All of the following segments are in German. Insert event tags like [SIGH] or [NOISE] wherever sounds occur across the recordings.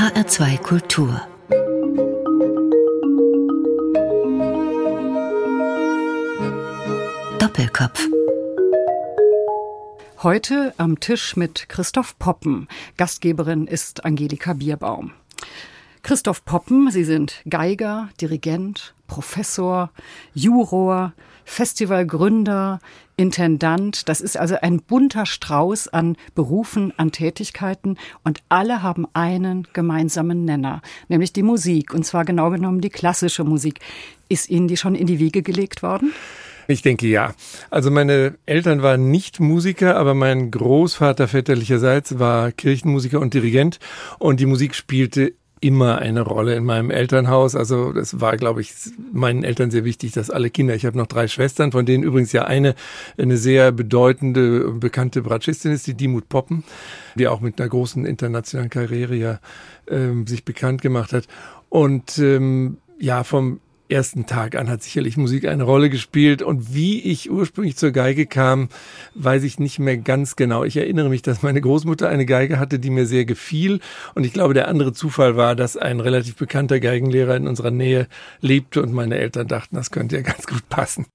HR2 Kultur Doppelkopf Heute am Tisch mit Christoph Poppen. Gastgeberin ist Angelika Bierbaum. Christoph Poppen, Sie sind Geiger, Dirigent, Professor, Juror, Festivalgründer, Intendant. Das ist also ein bunter Strauß an Berufen, an Tätigkeiten und alle haben einen gemeinsamen Nenner, nämlich die Musik und zwar genau genommen die klassische Musik. Ist Ihnen die schon in die Wiege gelegt worden? Ich denke ja. Also meine Eltern waren nicht Musiker, aber mein Großvater väterlicherseits war Kirchenmusiker und Dirigent und die Musik spielte immer eine Rolle in meinem Elternhaus. Also das war, glaube ich, meinen Eltern sehr wichtig, dass alle Kinder, ich habe noch drei Schwestern, von denen übrigens ja eine eine sehr bedeutende, bekannte Bratschistin ist, die Dimut Poppen, die auch mit einer großen internationalen Karriere ja ähm, sich bekannt gemacht hat. Und ähm, ja, vom ersten Tag an hat sicherlich Musik eine Rolle gespielt. Und wie ich ursprünglich zur Geige kam, weiß ich nicht mehr ganz genau. Ich erinnere mich, dass meine Großmutter eine Geige hatte, die mir sehr gefiel. Und ich glaube, der andere Zufall war, dass ein relativ bekannter Geigenlehrer in unserer Nähe lebte und meine Eltern dachten, das könnte ja ganz gut passen.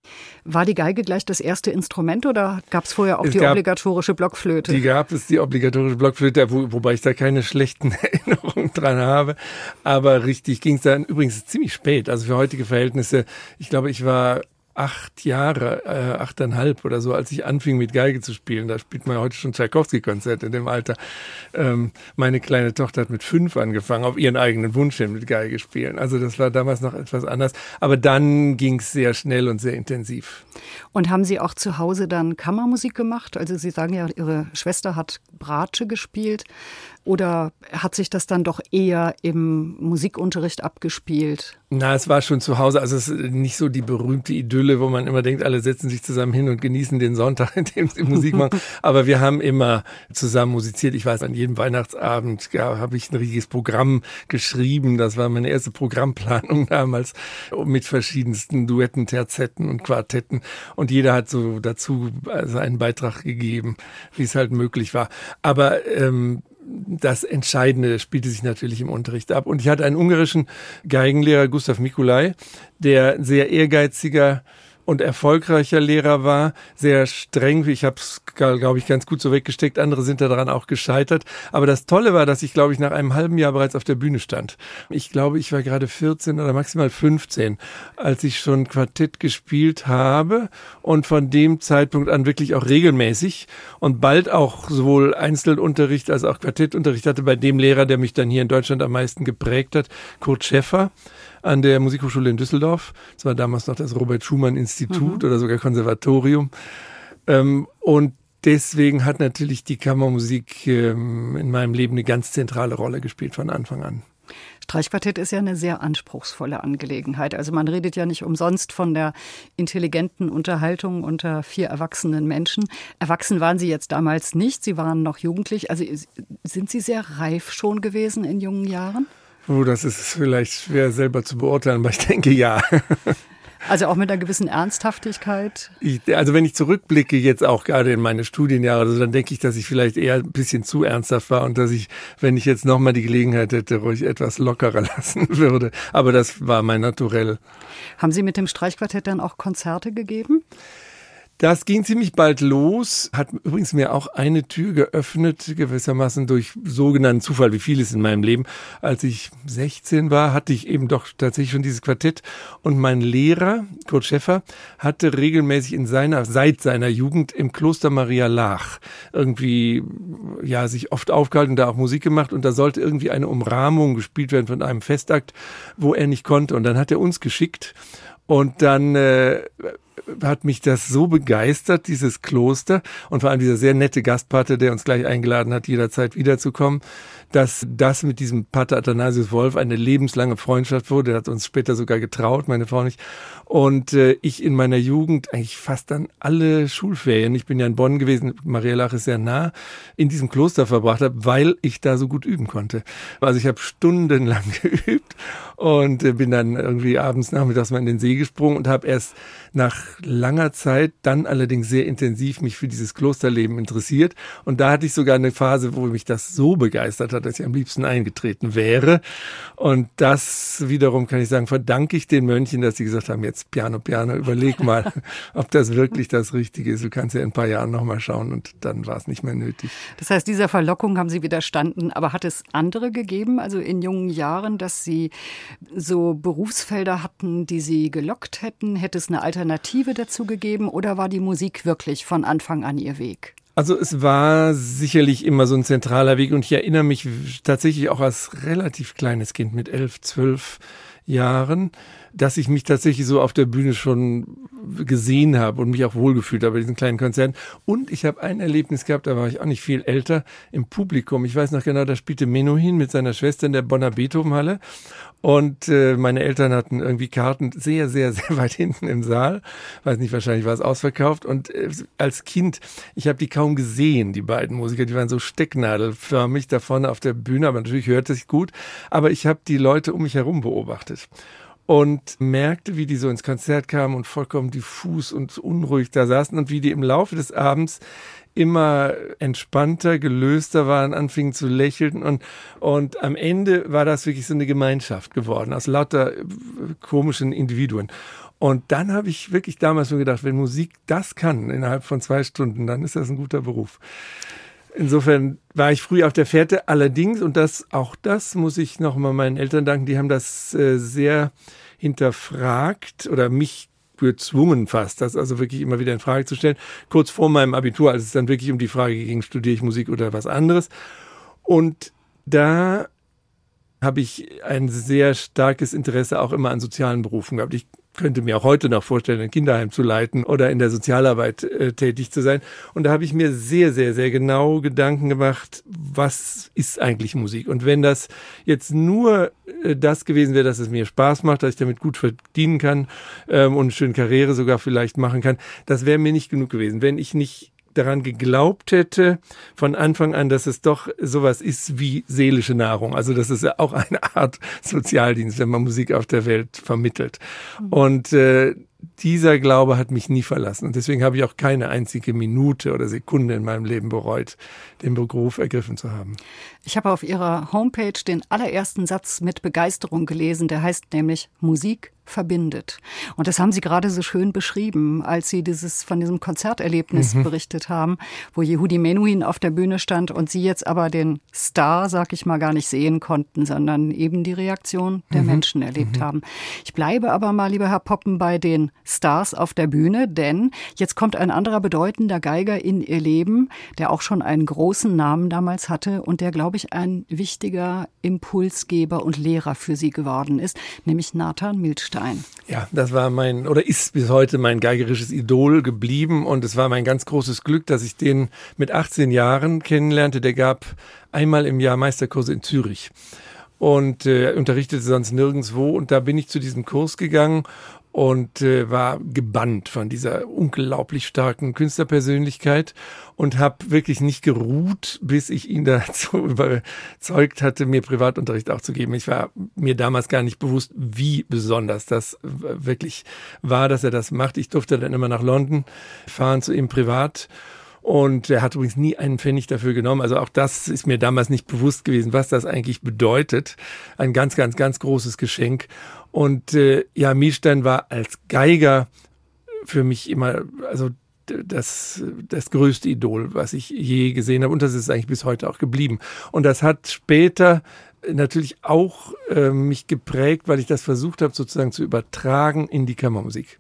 War die Geige gleich das erste Instrument oder gab es vorher auch es die gab, obligatorische Blockflöte? Die gab es, die obligatorische Blockflöte, wo, wobei ich da keine schlechten [LAUGHS] Erinnerungen dran habe. Aber richtig ging es dann übrigens ziemlich spät. Also für heutige Verhältnisse, ich glaube, ich war acht Jahre, äh, achteinhalb oder so, als ich anfing mit Geige zu spielen. Da spielt man heute schon Tchaikovsky-Konzerte in dem Alter. Ähm, meine kleine Tochter hat mit fünf angefangen, auf ihren eigenen Wunsch hin mit Geige spielen. Also das war damals noch etwas anders. Aber dann ging es sehr schnell und sehr intensiv. Und haben Sie auch zu Hause dann Kammermusik gemacht? Also Sie sagen ja, Ihre Schwester hat Bratsche gespielt. Oder hat sich das dann doch eher im Musikunterricht abgespielt? Na, es war schon zu Hause. Also es ist nicht so die berühmte Idylle, wo man immer denkt, alle setzen sich zusammen hin und genießen den Sonntag, [LAUGHS] in dem sie Musik machen. [LAUGHS] Aber wir haben immer zusammen musiziert. Ich weiß, an jedem Weihnachtsabend ja, habe ich ein riesiges Programm geschrieben. Das war meine erste Programmplanung [LAUGHS] damals mit verschiedensten Duetten, Terzetten und Quartetten. Und jeder hat so dazu also einen Beitrag gegeben, wie es halt möglich war. Aber ähm, das Entscheidende spielte sich natürlich im Unterricht ab. Und ich hatte einen ungarischen Geigenlehrer, Gustav Mikulai, der sehr ehrgeiziger und erfolgreicher Lehrer war, sehr streng. Ich habe es, glaube ich, ganz gut so weggesteckt. Andere sind daran auch gescheitert. Aber das Tolle war, dass ich, glaube ich, nach einem halben Jahr bereits auf der Bühne stand. Ich glaube, ich war gerade 14 oder maximal 15, als ich schon Quartett gespielt habe und von dem Zeitpunkt an wirklich auch regelmäßig und bald auch sowohl Einzelunterricht als auch Quartettunterricht hatte bei dem Lehrer, der mich dann hier in Deutschland am meisten geprägt hat, Kurt Schäffer an der Musikhochschule in Düsseldorf. Das war damals noch das Robert Schumann Institut mhm. oder sogar Konservatorium. Ähm, und deswegen hat natürlich die Kammermusik ähm, in meinem Leben eine ganz zentrale Rolle gespielt von Anfang an. Streichquartett ist ja eine sehr anspruchsvolle Angelegenheit. Also man redet ja nicht umsonst von der intelligenten Unterhaltung unter vier erwachsenen Menschen. Erwachsen waren Sie jetzt damals nicht, Sie waren noch jugendlich. Also sind Sie sehr reif schon gewesen in jungen Jahren? Oh, das ist vielleicht schwer selber zu beurteilen, aber ich denke ja. Also auch mit einer gewissen Ernsthaftigkeit? Ich, also wenn ich zurückblicke, jetzt auch gerade in meine Studienjahre, also dann denke ich, dass ich vielleicht eher ein bisschen zu ernsthaft war und dass ich, wenn ich jetzt nochmal die Gelegenheit hätte, ruhig etwas lockerer [LAUGHS] lassen würde. Aber das war mein Naturell. Haben Sie mit dem Streichquartett dann auch Konzerte gegeben? Das ging ziemlich bald los, hat übrigens mir auch eine Tür geöffnet, gewissermaßen durch sogenannten Zufall, wie vieles in meinem Leben. Als ich 16 war, hatte ich eben doch tatsächlich schon dieses Quartett und mein Lehrer, Kurt Schäffer, hatte regelmäßig in seiner, seit seiner Jugend im Kloster Maria Lach irgendwie, ja, sich oft aufgehalten und da auch Musik gemacht und da sollte irgendwie eine Umrahmung gespielt werden von einem Festakt, wo er nicht konnte und dann hat er uns geschickt und dann äh, hat mich das so begeistert, dieses Kloster und vor allem dieser sehr nette Gastpate, der uns gleich eingeladen hat, jederzeit wiederzukommen, dass das mit diesem Pater Athanasius Wolf eine lebenslange Freundschaft wurde. Der hat uns später sogar getraut, meine Frau nicht. Und äh, ich in meiner Jugend eigentlich fast dann alle Schulferien, ich bin ja in Bonn gewesen, Marielach ist sehr nah, in diesem Kloster verbracht habe, weil ich da so gut üben konnte. Also ich habe stundenlang [LAUGHS] geübt und äh, bin dann irgendwie abends nachmittags mal in den See gesprungen und habe erst nach langer Zeit dann allerdings sehr intensiv mich für dieses Klosterleben interessiert. Und da hatte ich sogar eine Phase, wo mich das so begeistert hat, dass ich am liebsten eingetreten wäre. Und das wiederum kann ich sagen, verdanke ich den Mönchen, dass sie gesagt haben, jetzt Piano, Piano, überleg mal, [LAUGHS] ob das wirklich das Richtige ist. Du kannst ja in ein paar Jahren nochmal schauen und dann war es nicht mehr nötig. Das heißt, dieser Verlockung haben Sie widerstanden. Aber hat es andere gegeben, also in jungen Jahren, dass Sie so Berufsfelder hatten, die Sie gelockt hätten? Hätte es eine Alternative dazu gegeben oder war die Musik wirklich von Anfang an Ihr Weg? Also es war sicherlich immer so ein zentraler Weg und ich erinnere mich tatsächlich auch als relativ kleines Kind mit elf, zwölf Jahren, dass ich mich tatsächlich so auf der Bühne schon gesehen habe und mich auch wohlgefühlt habe bei diesen kleinen Konzerten. Und ich habe ein Erlebnis gehabt, da war ich auch nicht viel älter, im Publikum. Ich weiß noch genau, da spielte Menuhin mit seiner Schwester in der Bonner Beethovenhalle. Und äh, meine Eltern hatten irgendwie Karten sehr, sehr, sehr [LAUGHS] weit hinten im Saal. Weiß nicht, wahrscheinlich war es ausverkauft. Und äh, als Kind, ich habe die kaum gesehen, die beiden Musiker. Die waren so stecknadelförmig da vorne auf der Bühne, aber natürlich hörte sich gut. Aber ich habe die Leute um mich herum beobachtet und merkte, wie die so ins Konzert kamen und vollkommen diffus und unruhig da saßen und wie die im Laufe des Abends immer entspannter, gelöster waren, anfingen zu lächeln und, und am Ende war das wirklich so eine Gemeinschaft geworden aus lauter äh, komischen Individuen. Und dann habe ich wirklich damals schon gedacht, wenn Musik das kann innerhalb von zwei Stunden, dann ist das ein guter Beruf. Insofern war ich früh auf der Fährte. Allerdings, und das, auch das muss ich nochmal meinen Eltern danken, die haben das äh, sehr hinterfragt oder mich gezwungen fast, das also wirklich immer wieder in Frage zu stellen. Kurz vor meinem Abitur, als es dann wirklich um die Frage ging, studiere ich Musik oder was anderes. Und da habe ich ein sehr starkes Interesse auch immer an sozialen Berufen gehabt. Ich könnte mir auch heute noch vorstellen, ein Kinderheim zu leiten oder in der Sozialarbeit äh, tätig zu sein. Und da habe ich mir sehr, sehr, sehr genau Gedanken gemacht, was ist eigentlich Musik? Und wenn das jetzt nur äh, das gewesen wäre, dass es mir Spaß macht, dass ich damit gut verdienen kann ähm, und eine schöne Karriere sogar vielleicht machen kann, das wäre mir nicht genug gewesen. Wenn ich nicht daran geglaubt hätte von Anfang an, dass es doch sowas ist wie seelische Nahrung. Also das ist ja auch eine Art Sozialdienst, wenn man Musik auf der Welt vermittelt. Mhm. Und äh, dieser Glaube hat mich nie verlassen. Und deswegen habe ich auch keine einzige Minute oder Sekunde in meinem Leben bereut, den Beruf ergriffen zu haben. Ich habe auf Ihrer Homepage den allerersten Satz mit Begeisterung gelesen, der heißt nämlich Musik verbindet. Und das haben Sie gerade so schön beschrieben, als Sie dieses von diesem Konzerterlebnis mhm. berichtet haben, wo Yehudi Menuhin auf der Bühne stand und Sie jetzt aber den Star, sag ich mal, gar nicht sehen konnten, sondern eben die Reaktion der mhm. Menschen erlebt mhm. haben. Ich bleibe aber mal, lieber Herr Poppen, bei den Stars auf der Bühne, denn jetzt kommt ein anderer bedeutender Geiger in Ihr Leben, der auch schon einen großen Namen damals hatte und der, glaube ich, ein wichtiger Impulsgeber und Lehrer für Sie geworden ist, nämlich Nathan Milstein. Bernstein. Ja, das war mein oder ist bis heute mein geigerisches Idol geblieben und es war mein ganz großes Glück, dass ich den mit 18 Jahren kennenlernte. Der gab einmal im Jahr Meisterkurse in Zürich und äh, unterrichtete sonst nirgendwo und da bin ich zu diesem Kurs gegangen und äh, war gebannt von dieser unglaublich starken Künstlerpersönlichkeit und habe wirklich nicht geruht, bis ich ihn [LAUGHS] dazu überzeugt hatte, mir Privatunterricht auch zu geben. Ich war mir damals gar nicht bewusst, wie besonders das wirklich war, dass er das macht. Ich durfte dann immer nach London fahren zu ihm privat und er hat übrigens nie einen Pfennig dafür genommen. Also auch das ist mir damals nicht bewusst gewesen, was das eigentlich bedeutet. Ein ganz, ganz, ganz großes Geschenk. Und äh, ja, Milstein war als Geiger für mich immer, also das, das größte Idol, was ich je gesehen habe. Und das ist eigentlich bis heute auch geblieben. Und das hat später natürlich auch äh, mich geprägt, weil ich das versucht habe, sozusagen zu übertragen in die Kammermusik.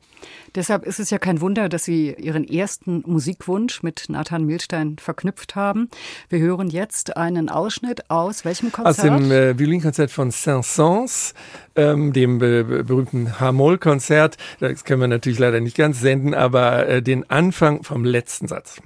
Deshalb ist es ja kein Wunder, dass Sie Ihren ersten Musikwunsch mit Nathan Milstein verknüpft haben. Wir hören jetzt einen Ausschnitt aus welchem Konzert? Aus dem äh, Violinkonzert von Saint-Saëns, ähm, dem äh, berühmten H-Moll-Konzert. Das können wir natürlich leider nicht ganz senden, aber äh, den Anfang vom letzten Satz.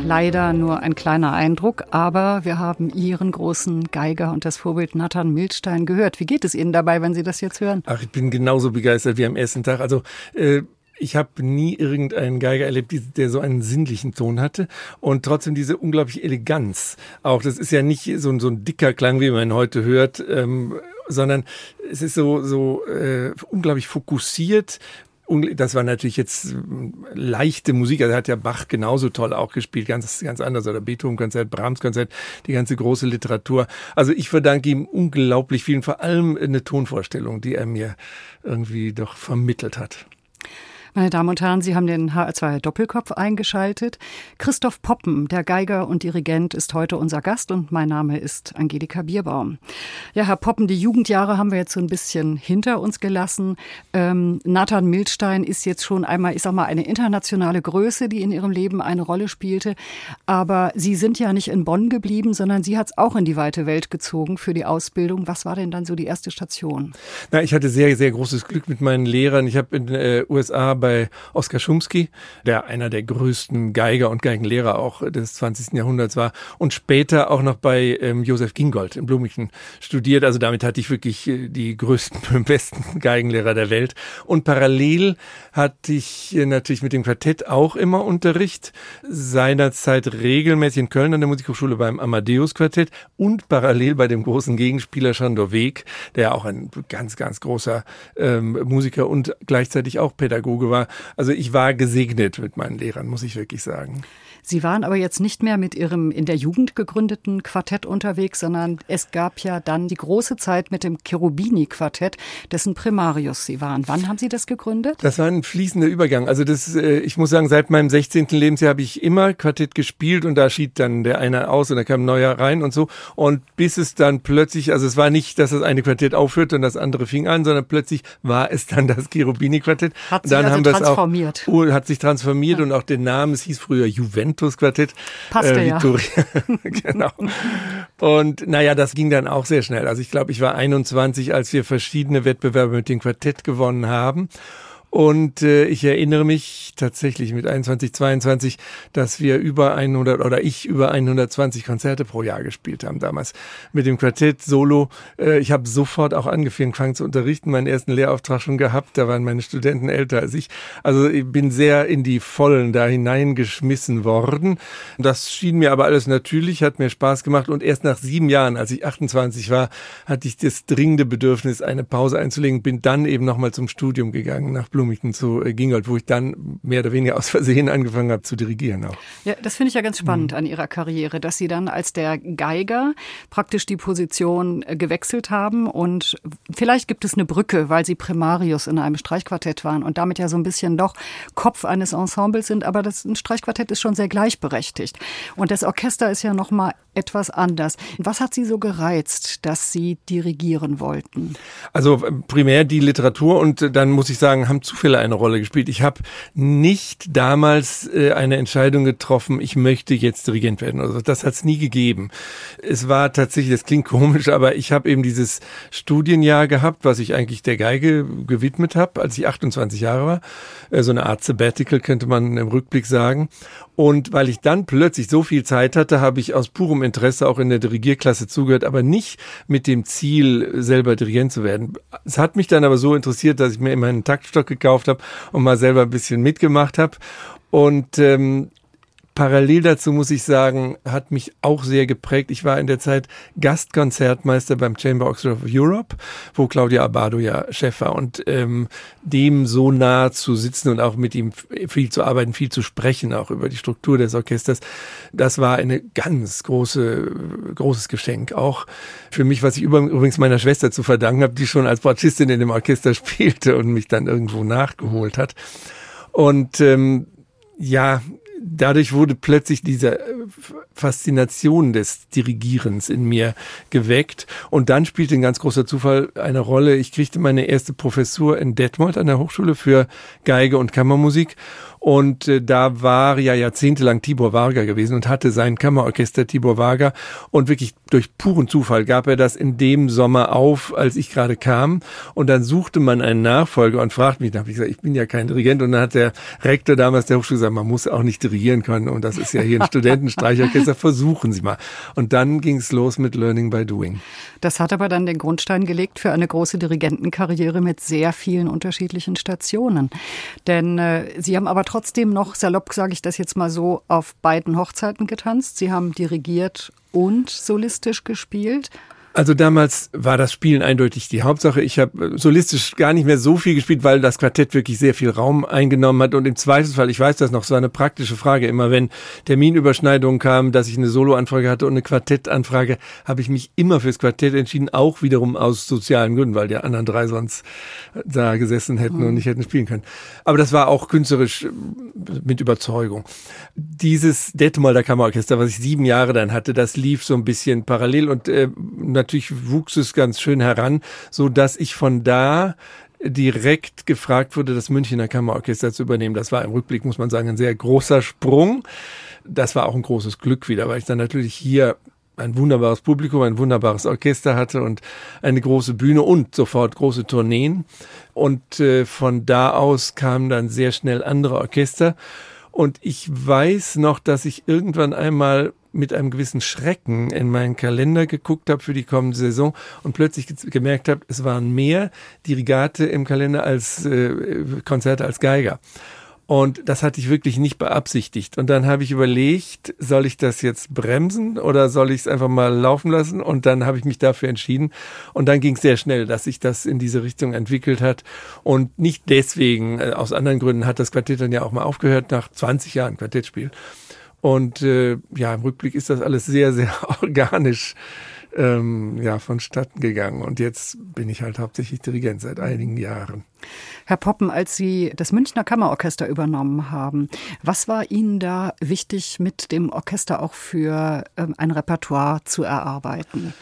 Leider nur ein kleiner Eindruck, aber wir haben Ihren großen Geiger und das Vorbild Nathan Milstein gehört. Wie geht es Ihnen dabei, wenn Sie das jetzt hören? Ach, ich bin genauso begeistert wie am ersten Tag. Also äh, ich habe nie irgendeinen Geiger erlebt, der so einen sinnlichen Ton hatte und trotzdem diese unglaubliche Eleganz. Auch das ist ja nicht so, ein so ein dicker Klang, wie man heute hört, ähm, sondern es ist so, so äh, unglaublich fokussiert, das war natürlich jetzt ähm, leichte Musik. Also hat ja Bach genauso toll auch gespielt, ganz, ganz anders. Oder Beethoven-Konzert, Brahms-Konzert, die ganze große Literatur. Also ich verdanke ihm unglaublich viel, vor allem eine Tonvorstellung, die er mir irgendwie doch vermittelt hat. Meine Damen und Herren, Sie haben den HR2 Doppelkopf eingeschaltet. Christoph Poppen, der Geiger und Dirigent, ist heute unser Gast und mein Name ist Angelika Bierbaum. Ja, Herr Poppen, die Jugendjahre haben wir jetzt so ein bisschen hinter uns gelassen. Ähm, Nathan Milstein ist jetzt schon einmal, ich sag mal, eine internationale Größe, die in Ihrem Leben eine Rolle spielte. Aber Sie sind ja nicht in Bonn geblieben, sondern Sie hat es auch in die weite Welt gezogen für die Ausbildung. Was war denn dann so die erste Station? Na, ich hatte sehr, sehr großes Glück mit meinen Lehrern. Ich habe in den äh, USA bei Oskar Schumski, der einer der größten Geiger und Geigenlehrer auch des 20. Jahrhunderts war und später auch noch bei ähm, Josef Gingold in Blumichen studiert. Also damit hatte ich wirklich äh, die größten, [LAUGHS] besten Geigenlehrer der Welt. Und parallel hatte ich äh, natürlich mit dem Quartett auch immer Unterricht. Seinerzeit regelmäßig in Köln an der Musikhochschule beim Amadeus Quartett und parallel bei dem großen Gegenspieler Schandor Weg, der auch ein ganz, ganz großer ähm, Musiker und gleichzeitig auch Pädagoge war. Also ich war gesegnet mit meinen Lehrern, muss ich wirklich sagen. Sie waren aber jetzt nicht mehr mit Ihrem in der Jugend gegründeten Quartett unterwegs, sondern es gab ja dann die große Zeit mit dem Cherubini-Quartett, dessen Primarius Sie waren. Wann haben Sie das gegründet? Das war ein fließender Übergang. Also das, äh, ich muss sagen, seit meinem 16. Lebensjahr habe ich immer Quartett gespielt und da schied dann der eine aus und da kam ein neuer rein und so. Und bis es dann plötzlich, also es war nicht, dass das eine Quartett aufhörte und das andere fing an, sondern plötzlich war es dann das Cherubini-Quartett. Hat dann also haben transformiert. Auch, hat sich transformiert ja. und auch den Namen, es hieß früher Juventus Juventus-Quartett. Passte äh, ja. [LAUGHS] genau. Und naja, das ging dann auch sehr schnell. Also ich glaube, ich war 21, als wir verschiedene Wettbewerbe mit dem Quartett gewonnen haben. Und äh, ich erinnere mich tatsächlich mit 21, 22, dass wir über 100 oder ich über 120 Konzerte pro Jahr gespielt haben damals mit dem Quartett Solo. Äh, ich habe sofort auch angefangen zu unterrichten, meinen ersten Lehrauftrag schon gehabt. Da waren meine Studenten älter als ich. Also ich bin sehr in die Vollen da hineingeschmissen worden. Das schien mir aber alles natürlich, hat mir Spaß gemacht. Und erst nach sieben Jahren, als ich 28 war, hatte ich das dringende Bedürfnis, eine Pause einzulegen. Bin dann eben nochmal zum Studium gegangen nach Blut Blumigen zu äh, Gingold, wo ich dann mehr oder weniger aus Versehen angefangen habe zu dirigieren auch. Ja, das finde ich ja ganz spannend mhm. an Ihrer Karriere, dass Sie dann als der Geiger praktisch die Position äh, gewechselt haben und vielleicht gibt es eine Brücke, weil Sie Primarius in einem Streichquartett waren und damit ja so ein bisschen doch Kopf eines Ensembles sind, aber das ein Streichquartett ist schon sehr gleichberechtigt und das Orchester ist ja noch mal etwas anders. Was hat Sie so gereizt, dass Sie dirigieren wollten? Also äh, primär die Literatur und dann muss ich sagen, haben Zufälle eine Rolle gespielt. Ich habe nicht damals äh, eine Entscheidung getroffen, ich möchte jetzt Dirigent werden. Also das hat es nie gegeben. Es war tatsächlich, das klingt [LAUGHS] komisch, aber ich habe eben dieses Studienjahr gehabt, was ich eigentlich der Geige gewidmet habe, als ich 28 Jahre war. Äh, so eine Art Sabbatical könnte man im Rückblick sagen. Und weil ich dann plötzlich so viel Zeit hatte, habe ich aus purem Interesse auch in der Dirigierklasse zugehört, aber nicht mit dem Ziel, selber Dirigent zu werden. Es hat mich dann aber so interessiert, dass ich mir immer einen Taktstock gekauft habe und mal selber ein bisschen mitgemacht habe. Und ähm, Parallel dazu muss ich sagen, hat mich auch sehr geprägt. Ich war in der Zeit Gastkonzertmeister beim Chamber Orchestra of Europe, wo Claudia Abado ja Chef war. Und ähm, dem so nah zu sitzen und auch mit ihm viel zu arbeiten, viel zu sprechen, auch über die Struktur des Orchesters, das war eine ganz große, großes Geschenk. Auch für mich, was ich übrigens meiner Schwester zu verdanken habe, die schon als Bratschistin in dem Orchester [LAUGHS] spielte und mich dann irgendwo nachgeholt hat. Und ähm, ja, dadurch wurde plötzlich diese äh, Faszination des Dirigierens in mir geweckt. Und dann spielte ein ganz großer Zufall eine Rolle. Ich kriegte meine erste Professur in Detmold an der Hochschule für Geige und Kammermusik. Und äh, da war ja jahrzehntelang Tibor Varga gewesen und hatte sein Kammerorchester Tibor Varga. Und wirklich durch puren Zufall gab er das in dem Sommer auf, als ich gerade kam. Und dann suchte man einen Nachfolger und fragte mich, da habe ich gesagt, ich bin ja kein Dirigent. Und dann hat der Rektor damals der Hochschule gesagt, man muss auch nicht dirigieren können. Und das ist ja hier ein [LAUGHS] Studentenstreichorchester, versuchen Sie mal. Und dann ging es los mit Learning by Doing. Das hat aber dann den Grundstein gelegt für eine große Dirigentenkarriere mit sehr vielen unterschiedlichen Stationen. Denn äh, Sie haben aber trotzdem noch, salopp sage ich das jetzt mal so, auf beiden Hochzeiten getanzt. Sie haben dirigiert und solistisch gespielt. Also damals war das Spielen eindeutig die Hauptsache. Ich habe solistisch gar nicht mehr so viel gespielt, weil das Quartett wirklich sehr viel Raum eingenommen hat. Und im Zweifelsfall, ich weiß das noch, so eine praktische Frage. Immer wenn Terminüberschneidungen kamen, dass ich eine Soloanfrage hatte und eine Quartettanfrage, habe ich mich immer fürs Quartett entschieden, auch wiederum aus sozialen Gründen, weil die anderen drei sonst da gesessen hätten mhm. und nicht hätten spielen können. Aber das war auch künstlerisch mit Überzeugung. Dieses Detmolder Kammerorchester, was ich sieben Jahre dann hatte, das lief so ein bisschen parallel und äh, natürlich wuchs es ganz schön heran, so dass ich von da direkt gefragt wurde, das Münchner Kammerorchester zu übernehmen. Das war im Rückblick, muss man sagen, ein sehr großer Sprung. Das war auch ein großes Glück wieder, weil ich dann natürlich hier ein wunderbares Publikum, ein wunderbares Orchester hatte und eine große Bühne und sofort große Tourneen. Und äh, von da aus kamen dann sehr schnell andere Orchester. Und ich weiß noch, dass ich irgendwann einmal mit einem gewissen Schrecken in meinen Kalender geguckt habe für die kommende Saison und plötzlich gemerkt habe, es waren mehr Dirigate im Kalender als äh, Konzerte als Geiger. Und das hatte ich wirklich nicht beabsichtigt. Und dann habe ich überlegt, soll ich das jetzt bremsen oder soll ich es einfach mal laufen lassen? Und dann habe ich mich dafür entschieden. Und dann ging es sehr schnell, dass sich das in diese Richtung entwickelt hat. Und nicht deswegen, äh, aus anderen Gründen hat das Quartett dann ja auch mal aufgehört nach 20 Jahren Quartettspiel. Und äh, ja, im Rückblick ist das alles sehr, sehr [LAUGHS] organisch ähm, ja, vonstatten gegangen. Und jetzt bin ich halt hauptsächlich Dirigent seit einigen Jahren. Herr Poppen, als Sie das Münchner Kammerorchester übernommen haben, was war Ihnen da wichtig, mit dem Orchester auch für ähm, ein Repertoire zu erarbeiten?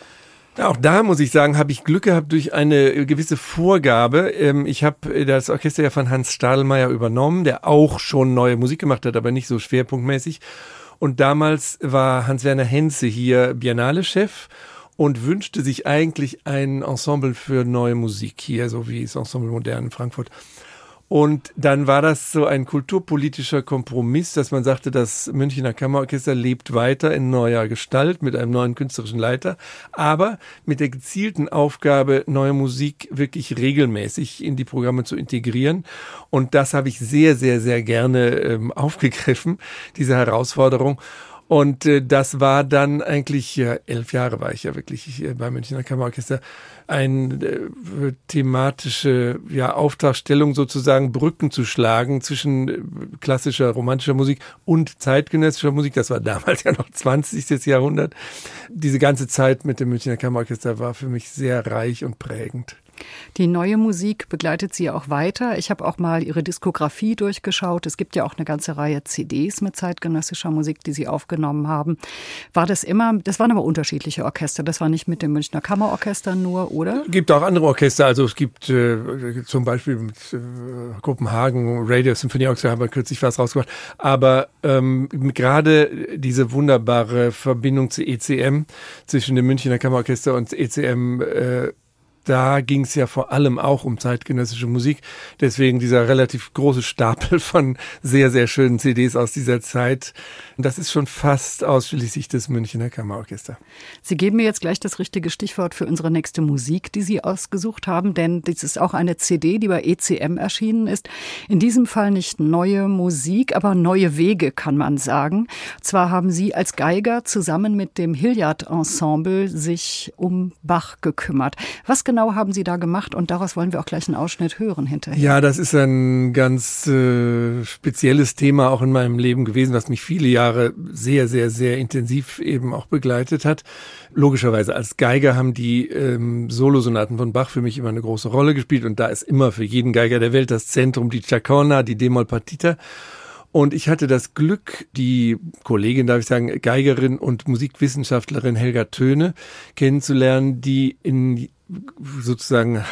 Auch da muss ich sagen, habe ich Glück gehabt durch eine gewisse Vorgabe. Ähm, ich habe das Orchester ja von Hans Stadelmeier übernommen, der auch schon neue Musik gemacht hat, aber nicht so schwerpunktmäßig. Und damals war Hans-Werner Henze hier Biennale-Chef und wünschte sich eigentlich ein Ensemble für neue Musik hier, so wie das Ensemble Modern in Frankfurt. Und dann war das so ein kulturpolitischer Kompromiss, dass man sagte, das Münchner Kammerorchester lebt weiter in neuer Gestalt mit einem neuen künstlerischen Leiter, aber mit der gezielten Aufgabe, neue Musik wirklich regelmäßig in die Programme zu integrieren. Und das habe ich sehr, sehr, sehr gerne ähm, aufgegriffen, diese Herausforderung. Und äh, das war dann eigentlich, ja, elf Jahre war ich ja wirklich beim Münchner Kammerorchester, eine äh, thematische ja, Auftragstellung sozusagen, Brücken zu schlagen zwischen äh, klassischer romantischer Musik und zeitgenössischer Musik. Das war damals [LAUGHS] ja noch 20. Jahrhundert. Diese ganze Zeit mit dem Münchner Kammerorchester war für mich sehr reich und prägend. Die neue Musik begleitet Sie auch weiter. Ich habe auch mal Ihre Diskografie durchgeschaut. Es gibt ja auch eine ganze Reihe CDs mit zeitgenössischer Musik, die Sie aufgenommen haben. War das immer, das waren aber unterschiedliche Orchester. Das war nicht mit dem Münchner Kammerorchester nur, oder? Es gibt auch andere Orchester. Also es gibt äh, zum Beispiel mit äh, Kopenhagen, Radio Symphony Orchestra haben wir kürzlich was rausgebracht. Aber ähm, gerade diese wunderbare Verbindung zu ECM zwischen dem Münchner Kammerorchester und ECM äh, da ging es ja vor allem auch um zeitgenössische Musik. Deswegen dieser relativ große Stapel [LAUGHS] von sehr, sehr schönen CDs aus dieser Zeit. Und das ist schon fast ausschließlich das Münchner Kammerorchester. Sie geben mir jetzt gleich das richtige Stichwort für unsere nächste Musik, die Sie ausgesucht haben, denn das ist auch eine CD, die bei ECM erschienen ist. In diesem Fall nicht neue Musik, aber neue Wege, kann man sagen. Zwar haben Sie als Geiger zusammen mit dem Hilliard Ensemble sich um Bach gekümmert. Was genau haben Sie da gemacht? Und daraus wollen wir auch gleich einen Ausschnitt hören hinterher. Ja, das ist ein ganz äh, spezielles Thema auch in meinem Leben gewesen, was mich viele Jahre sehr, sehr, sehr intensiv eben auch begleitet hat. Logischerweise als Geiger haben die ähm, Solosonaten von Bach für mich immer eine große Rolle gespielt und da ist immer für jeden Geiger der Welt das Zentrum die Chacorna, die D-Moll Partita. Und ich hatte das Glück, die Kollegin, darf ich sagen, Geigerin und Musikwissenschaftlerin Helga Töne kennenzulernen, die in sozusagen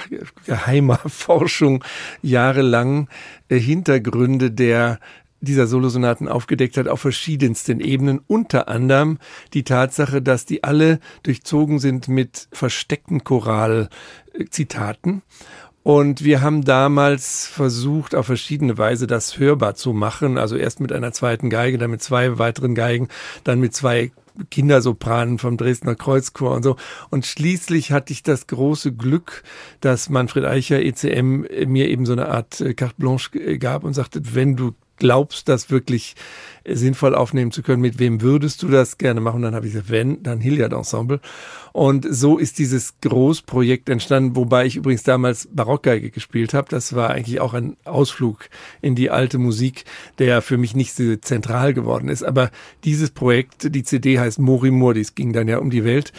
geheimer Forschung jahrelang äh, Hintergründe der dieser Solosonaten aufgedeckt hat auf verschiedensten Ebenen, unter anderem die Tatsache, dass die alle durchzogen sind mit versteckten Choralzitaten. Und wir haben damals versucht, auf verschiedene Weise das hörbar zu machen. Also erst mit einer zweiten Geige, dann mit zwei weiteren Geigen, dann mit zwei Kindersopranen vom Dresdner Kreuzchor und so. Und schließlich hatte ich das große Glück, dass Manfred Eicher, ECM, mir eben so eine Art äh, Carte Blanche gab und sagte, wenn du glaubst, das wirklich sinnvoll aufnehmen zu können, mit wem würdest du das gerne machen? Dann habe ich gesagt, wenn, dann Hilliard Ensemble. Und so ist dieses Großprojekt entstanden, wobei ich übrigens damals Barockgeige gespielt habe. Das war eigentlich auch ein Ausflug in die alte Musik, der für mich nicht so zentral geworden ist. Aber dieses Projekt, die CD heißt Morimur, dies ging dann ja um die Welt,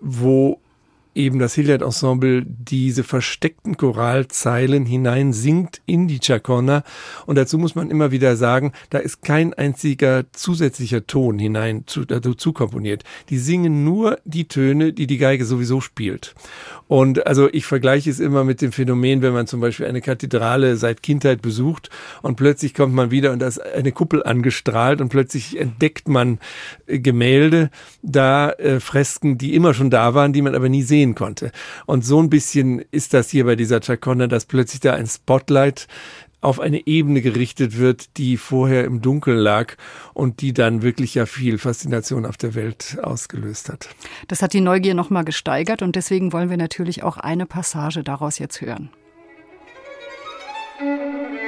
wo eben das Hilliard Ensemble diese versteckten Choralzeilen hinein singt in die Chaconne. Und dazu muss man immer wieder sagen, da ist kein einziger zusätzlicher Ton hinein zu, dazu komponiert. Die singen nur die Töne, die die Geige sowieso spielt. Und also ich vergleiche es immer mit dem Phänomen, wenn man zum Beispiel eine Kathedrale seit Kindheit besucht und plötzlich kommt man wieder und da ist eine Kuppel angestrahlt und plötzlich entdeckt man äh, Gemälde, da äh, Fresken, die immer schon da waren, die man aber nie sehen konnte. Und so ein bisschen ist das hier bei dieser Chaconda, dass plötzlich da ein Spotlight auf eine Ebene gerichtet wird, die vorher im Dunkeln lag und die dann wirklich ja viel Faszination auf der Welt ausgelöst hat. Das hat die Neugier nochmal gesteigert und deswegen wollen wir natürlich auch eine Passage daraus jetzt hören. Johann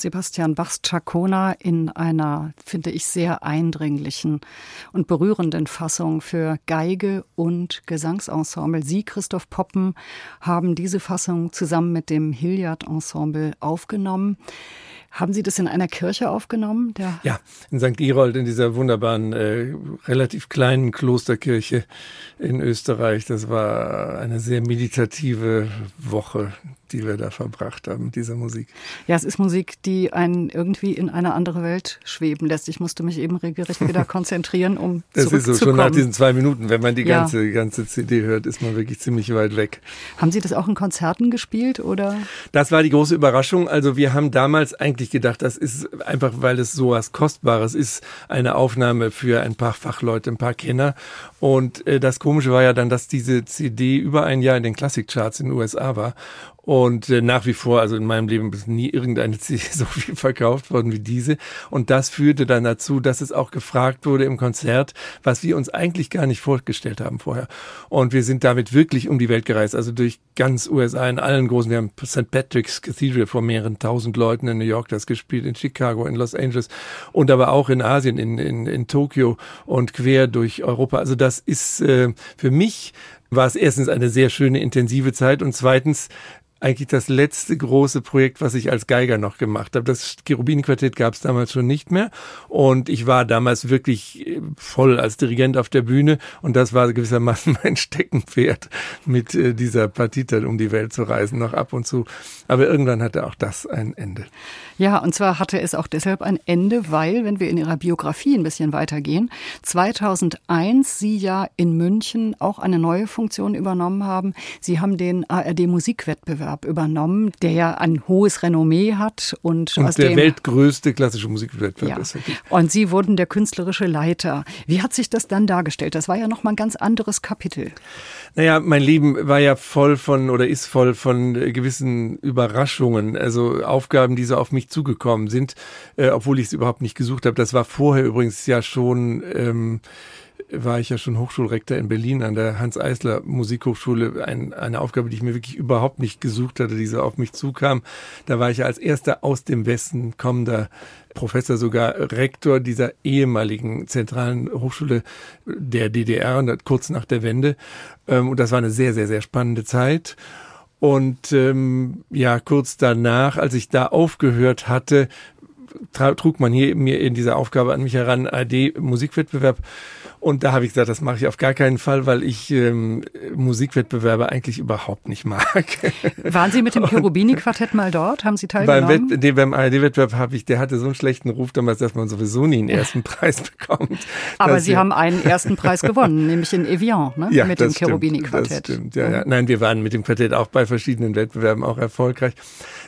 Sebastian Bachs Chacona in einer, finde ich, sehr eindringlichen und berührenden Fassung für Geige und Gesangsensemble. Sie, Christoph Poppen, haben diese Fassung zusammen mit dem Hilliard Ensemble aufgenommen. Haben Sie das in einer Kirche aufgenommen? ja, in St. Gerold, in dieser wunderbaren, äh, relativ kleinen Klosterkirche in Österreich. Das war eine sehr meditative Woche, die wir da verbracht haben mit dieser Musik. Ja, es ist Musik, die einen irgendwie in eine andere Welt schweben lässt. Ich musste mich eben regelrecht wieder [LAUGHS] konzentrieren, um Das ist so, schon nach diesen zwei Minuten, wenn man die Ja. ganze, die ganze CD hört, ist man wirklich ziemlich weit weg. Haben Sie das auch in Konzerten gespielt oder? Das war die große Überraschung. Also wir haben damals eigentlich gedacht, das ist einfach, weil es so was Kostbares ist, eine Aufnahme für ein paar Fachleute, ein paar Kenner. Und äh, das Komische war ja dann, dass diese CD über ein Jahr in den Klassikcharts in den USA war. Und äh, nach wie vor, also in meinem Leben ist nie irgendeine [LAUGHS] CD so viel verkauft worden wie diese. Und das führte dann dazu, dass es auch gefragt wurde im Konzert, was wir uns eigentlich gar nicht vorgestellt haben vorher. Und wir sind damit wirklich um die Welt gereist, also durch ganz USA in allen großen, wir haben St. Patrick's Cathedral vor mehreren tausend Leuten in New York das gespielt, in Chicago, in Los Angeles und aber auch in Asien, in, in, in Tokio und quer durch Europa. Also das ist äh, für mich war es erstens eine sehr schöne, intensive Zeit und zweitens eigentlich das letzte große Projekt, was ich als Geiger noch gemacht habe. Das Cherubini-Quartett gab es damals schon nicht mehr und ich war damals wirklich äh, voll als Dirigent auf der Bühne und das war gewissermaßen [LAUGHS] mein Steckenpferd, mit äh, dieser Partita um die Welt zu reisen, noch ab und zu. Aber irgendwann hatte auch das ein Ende. Ja, und zwar hatte es auch deshalb ein Ende, weil, wenn wir in Ihrer Biografie ein bisschen weitergehen, 2001 Sie ja in München auch eine neue Funktion übernommen haben. Sie haben den ARD-Musikwettbewerb übernommen, der ja ein hohes Renommee hat und, Und aus der dem weltgrößte klassische Musikwettbewerb ja. ist. Und Sie wurden der künstlerische Leiter. Wie hat sich das dann dargestellt? Das war ja noch mal ein ganz anderes Kapitel. Naja, mein Leben war ja voll von oder ist voll von gewissen Überraschungen, also Aufgaben, die so auf mich zugekommen sind, äh, obwohl ich es überhaupt nicht gesucht habe. Das war vorher übrigens ja schon, ähm, war ich ja schon Hochschulrektor in Berlin an der Hans-Eisler Musikhochschule. Ein, eine Aufgabe, die ich mir wirklich überhaupt nicht gesucht hatte, die so auf mich zukam. Da war ich ja als erster aus dem Westen kommender Professor, sogar Rektor dieser ehemaligen zentralen Hochschule der DDR, kurz nach der Wende. Ähm, Und das war eine sehr, sehr, sehr spannende Zeit. Und ähm, ja, kurz danach, als ich da aufgehört hatte, trug man hier mir in dieser Aufgabe an mich heran, AD Musikwettbewerb. Und da habe ich gesagt, das mache ich auf gar keinen Fall, weil ich ähm, Musikwettbewerbe eigentlich überhaupt nicht mag. [LAUGHS] Waren Sie mit dem Cherubini-Quartett mal dort? Haben Sie beim, teilgenommen? Wett, nee, beim ARD-Wettbewerb habe ich, der hatte so einen schlechten Ruf damals, dass man sowieso nie einen ersten Preis [LAUGHS] bekommt. Aber Sie haben einen ersten Preis gewonnen, [LAUGHS] nämlich in Evian, ne? ja, mit dem Cherubini-Quartett. Das stimmt, ja, ja. Nein, wir waren mit dem Quartett auch bei verschiedenen Wettbewerben auch erfolgreich.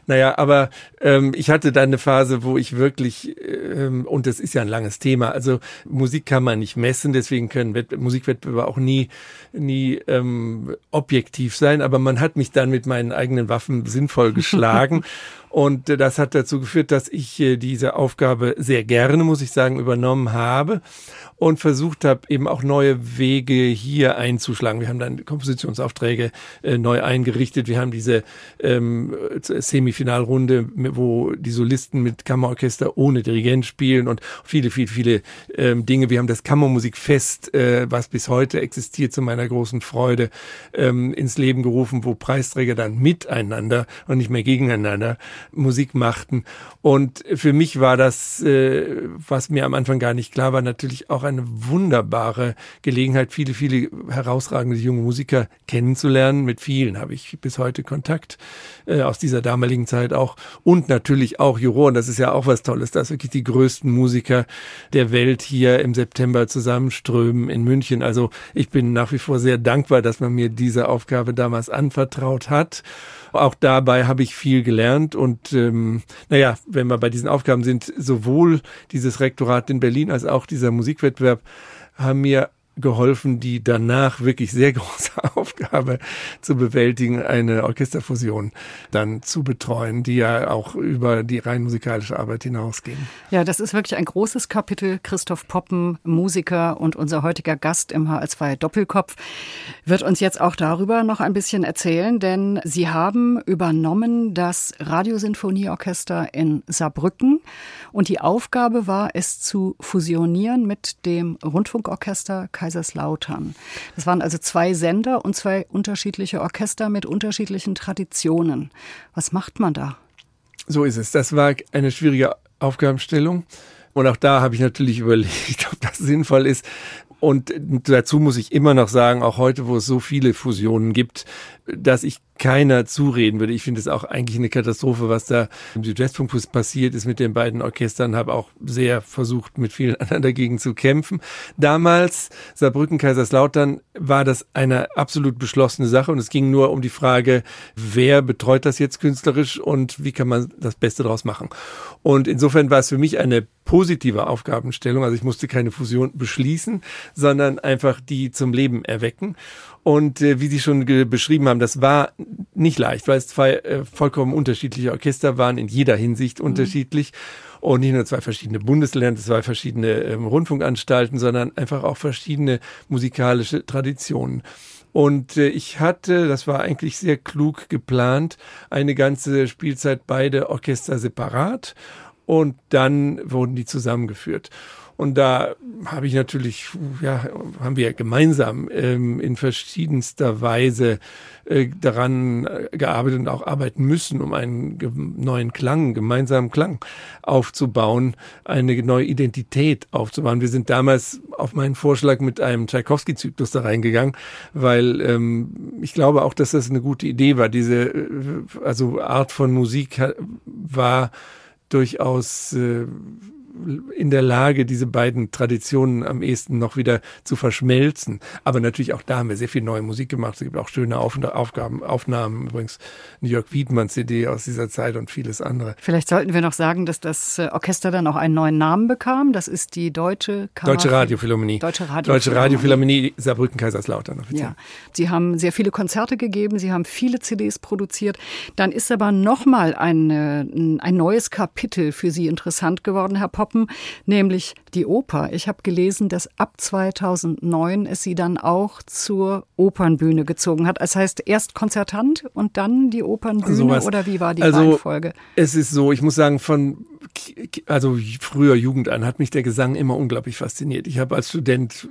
Naja, aber ähm, ich hatte dann eine Phase, wo ich wirklich, ähm, und das ist ja ein langes Thema, also Musik kann man nicht messen, deswegen können Wett Musikwettbewerbe auch nie, nie ähm, objektiv sein, aber man hat mich dann mit meinen eigenen Waffen sinnvoll [LAUGHS] geschlagen. Und äh, das hat dazu geführt, dass ich äh, diese Aufgabe sehr gerne, muss ich sagen, übernommen habe und versucht habe, eben auch neue Wege hier einzuschlagen. Wir haben dann Kompositionsaufträge äh, neu eingerichtet. Wir haben diese ähm, Semifinalrunde, wo die Solisten mit Kammerorchester ohne Dirigent spielen und viele, viele, viele ähm, Dinge. Wir haben das Kammermusikfest, äh, was bis heute existiert, zu meiner großen Freude, ähm, ins Leben gerufen, wo Preisträger dann miteinander und nicht mehr gegeneinander Musik machten. Und für mich war das, äh, was mir am Anfang gar nicht klar war, natürlich auch eine wunderbare Gelegenheit, viele, viele herausragende junge Musiker kennenzulernen. Mit vielen habe ich bis heute Kontakt äh, aus dieser damaligen Zeit auch. Und natürlich auch Juroren. Das ist ja auch was Tolles, dass wirklich die größten Musiker der Welt hier im September zusammenströmen in München. Also ich bin nach wie vor sehr dankbar, dass man mir diese Aufgabe damals anvertraut hat. Auch dabei habe ich viel gelernt und ähm, naja, wenn wir bei diesen Aufgaben sind, sowohl dieses Rektorat in Berlin als auch dieser Musikwettbewerb haben mir geholfen, die danach wirklich sehr große [LAUGHS] Aufgabe zu bewältigen, eine Orchesterfusion dann zu betreuen, die ja auch über die rein musikalische Arbeit hinausging. Ja, das ist wirklich ein großes Kapitel. Christoph Poppen, Musiker und unser heutiger Gast im HR2 Doppelkopf, wird uns jetzt auch darüber noch ein bisschen erzählen, denn Sie haben übernommen das Radiosinfonieorchester in Saarbrücken und die Aufgabe war, es zu fusionieren mit dem Rundfunkorchester Kaiserslautern. Das waren also zwei Sender und zwei unterschiedliche Orchester mit unterschiedlichen Traditionen. Was macht man da? So ist es. Das war eine schwierige Aufgabenstellung. Und auch da habe ich natürlich [LAUGHS] überlegt, ob das sinnvoll ist. Und dazu muss ich immer noch sagen, auch heute, wo es so viele Fusionen gibt, dass ich keiner zureden würde. Ich finde es auch eigentlich eine Katastrophe, was da im Südwestfunk passiert ist mit den beiden Orchestern. Habe auch sehr versucht, mit vielen [LAUGHS] anderen dagegen zu kämpfen. Damals, Saarbrücken, Kaiserslautern, war das eine absolut beschlossene Sache und es ging nur um die Frage, wer betreut das jetzt künstlerisch und wie kann man das Beste daraus machen. Und insofern war es für mich eine positive Aufgabenstellung. Also ich musste keine Fusion beschließen, sondern einfach die zum Leben erwecken. Und äh, wie Sie schon beschrieben haben, das war nicht leicht, weil es zwei äh, vollkommen unterschiedliche Orchester waren, in jeder Hinsicht mhm. unterschiedlich. Und nicht nur zwei verschiedene Bundesländer, zwei verschiedene ähm, Rundfunkanstalten, sondern einfach auch verschiedene musikalische Traditionen. Und äh, ich hatte, das war eigentlich sehr klug geplant, eine ganze Spielzeit beide Orchester separat und dann wurden die zusammengeführt. Und da habe ich natürlich, ja, haben wir gemeinsam ähm, in verschiedenster Weise äh, daran gearbeitet und auch arbeiten müssen, um einen neuen Klang, gemeinsamen Klang aufzubauen, eine neue Identität aufzubauen. Wir sind damals auf meinen Vorschlag mit einem Tchaikovsky-Zyklus da reingegangen, weil ähm, ich glaube auch, dass das eine gute Idee war. Diese äh, also Art von Musik war durchaus äh, in der Lage, diese beiden Traditionen am ehesten noch wieder zu verschmelzen. Aber natürlich auch da haben wir sehr viel neue Musik gemacht. Es gibt auch schöne Auf Aufgaben, Aufnahmen, übrigens New York Wiedmann CD aus dieser Zeit und vieles andere. Vielleicht sollten wir noch sagen, dass das äh, Orchester dann auch einen neuen Namen bekam. Das ist die Deutsche Kammer Deutsche Radiophilharmonie. Deutsche Radiophilharmonie. Saarbrücken-Kaiserslautern offiziell. Ja. Sie haben sehr viele Konzerte gegeben, Sie haben viele CDs produziert. Dann ist aber nochmal ein, ein neues Kapitel für Sie interessant geworden, Herr Popp stoppen, nämlich die Oper. Ich habe gelesen, dass ab 2009 es sie dann auch zur Opernbühne gezogen hat. Das heißt, erst Konzertant und dann die Opernbühne Sowas. oder wie war die also, Reihenfolge? Es ist so, ich muss sagen, von also früher Jugend an hat mich der Gesang immer unglaublich fasziniert. Ich habe als Student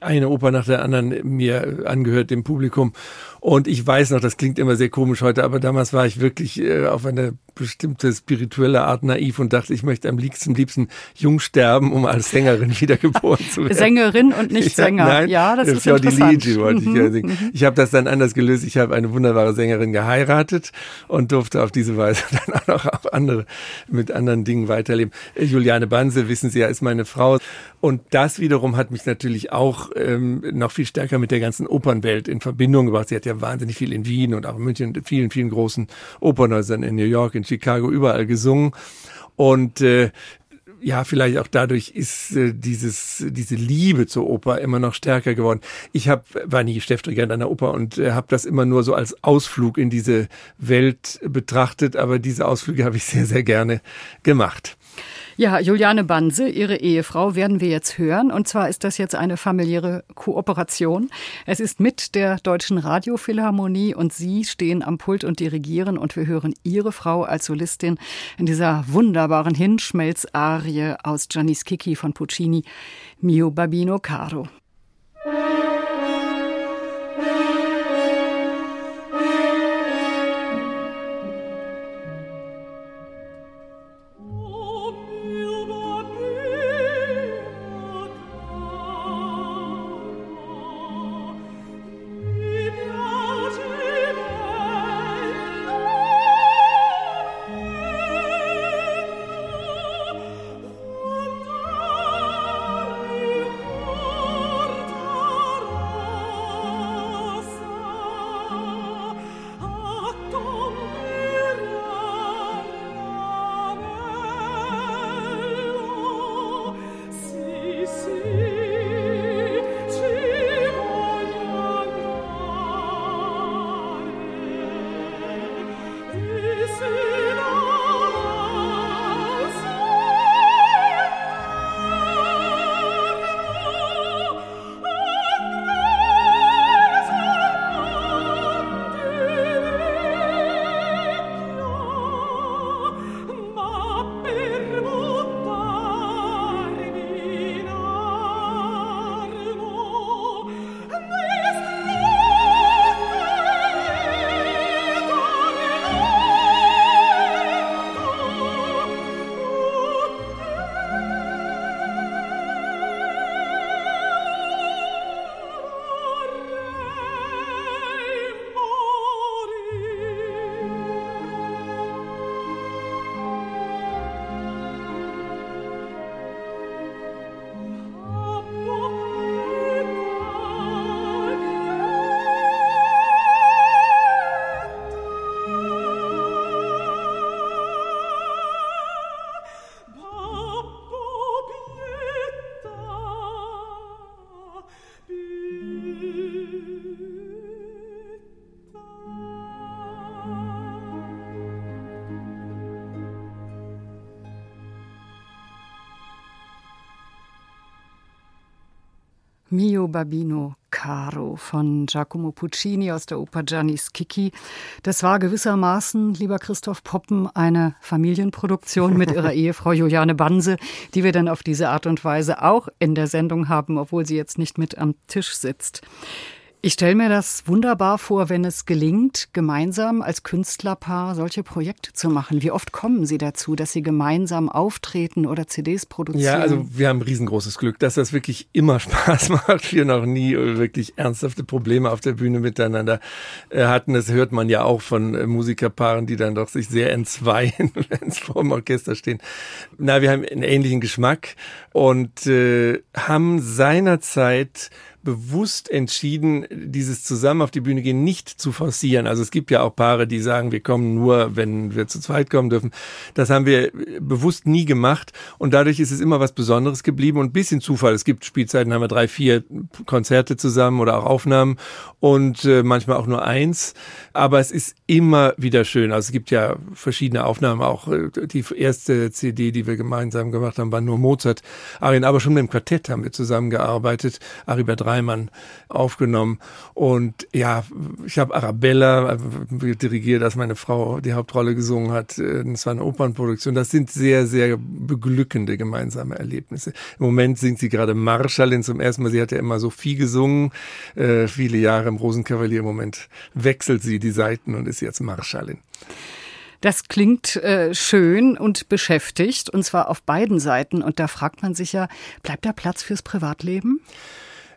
eine Oper nach der anderen mir angehört dem Publikum und ich weiß noch, das klingt immer sehr komisch heute, aber damals war ich wirklich äh, auf eine bestimmte spirituelle Art naiv und dachte, ich möchte am liebsten, liebsten jung sterben, um als Sängerin [LAUGHS] wiedergeboren zu werden. Sängerin und nicht Sänger. Ja, nein, ja das, das ist interessant. Die wollte ich ja singen. Ich habe das dann anders gelöst. Ich habe eine wunderbare Sängerin geheiratet und durfte auf diese Weise [LAUGHS] dann auch noch auf andere, mit anderen Dingen weiterleben. Juliane Banse, wissen Sie ja, ist meine Frau. Und das wiederum hat mich natürlich auch ähm, noch viel stärker mit der ganzen Opernwelt in Verbindung gebracht. Sie hat ja wahnsinnig viel in Wien und auch in München, in vielen, vielen großen Opernhäusern in New York, in Chicago, überall gesungen. Und äh, ja, vielleicht auch dadurch ist äh, dieses, diese Liebe zur Oper immer noch stärker geworden. Ich hab, war nie Chefdirigent einer Oper und äh, habe das immer nur so als Ausflug in diese Welt betrachtet, aber diese Ausflüge [LAUGHS] habe ich sehr, sehr gerne gemacht. Ja, Juliane Banse, ihre Ehefrau, werden wir jetzt hören. Und zwar ist das jetzt eine familiäre Kooperation. Es ist mit der Deutschen Radiophilharmonie und Sie stehen am Pult und dirigieren und wir hören Ihre Frau als Solistin in dieser wunderbaren Hinschmelzarie aus Giannis Kiki von Puccini, Mio Babino Caro. Mio Babino Caro von Giacomo Puccini aus der Oper Giannis Kiki. Das war gewissermaßen, lieber Christoph Poppen, eine Familienproduktion mit ihrer [LAUGHS] Ehefrau Juliane Banse, die wir dann auf diese Art und Weise auch in der Sendung haben, obwohl sie jetzt nicht mit am Tisch sitzt. Ich stelle mir das wunderbar vor, wenn es gelingt, gemeinsam als Künstlerpaar solche Projekte zu machen. Wie oft kommen Sie dazu, dass Sie gemeinsam auftreten oder CDs produzieren? Ja, also wir haben riesengroßes Glück, dass das wirklich immer [LAUGHS] Spaß macht. Wir noch nie wirklich ernsthafte Probleme auf der Bühne miteinander äh, hatten. Das hört man ja auch von äh, Musikerpaaren, die dann doch sich sehr entzweien, [LAUGHS] wenn es vor dem Orchester stehen. Na, wir haben einen ähnlichen Geschmack und äh, haben seinerzeit bewusst entschieden, dieses zusammen auf die Bühne gehen nicht zu forcieren. Also es gibt ja auch Paare, die sagen, wir kommen nur, wenn wir zu zweit kommen dürfen. Das haben wir bewusst nie gemacht und dadurch ist es immer was Besonderes geblieben und ein bisschen Zufall. Es gibt Spielzeiten, haben wir drei, vier Konzerte zusammen oder auch Aufnahmen und äh, manchmal auch nur eins. Aber es ist immer wieder schön. Also es gibt ja verschiedene Aufnahmen. Auch äh, die erste CD, die wir gemeinsam gemacht haben, war nur Mozart. Arien, aber schon mit dem Quartett haben wir zusammengearbeitet. Aribert Reimann aufgenommen. Und ja, ich habe Arabella äh, dirigiert, dass meine Frau die Hauptrolle gesungen hat. Äh, das war eine Opernproduktion. Das sind sehr, sehr beglückende gemeinsame Erlebnisse. Im Moment singt sie gerade Marschallin zum ersten Mal. Sie hat ja immer so viel gesungen, äh, viele Jahre im Rosenkavalier. Im Moment wechselt sie die Seiten und ist jetzt Marschallin. Das klingt äh, schön und beschäftigt, und zwar auf beiden Seiten. Und da fragt man sich ja, bleibt da Platz fürs Privatleben?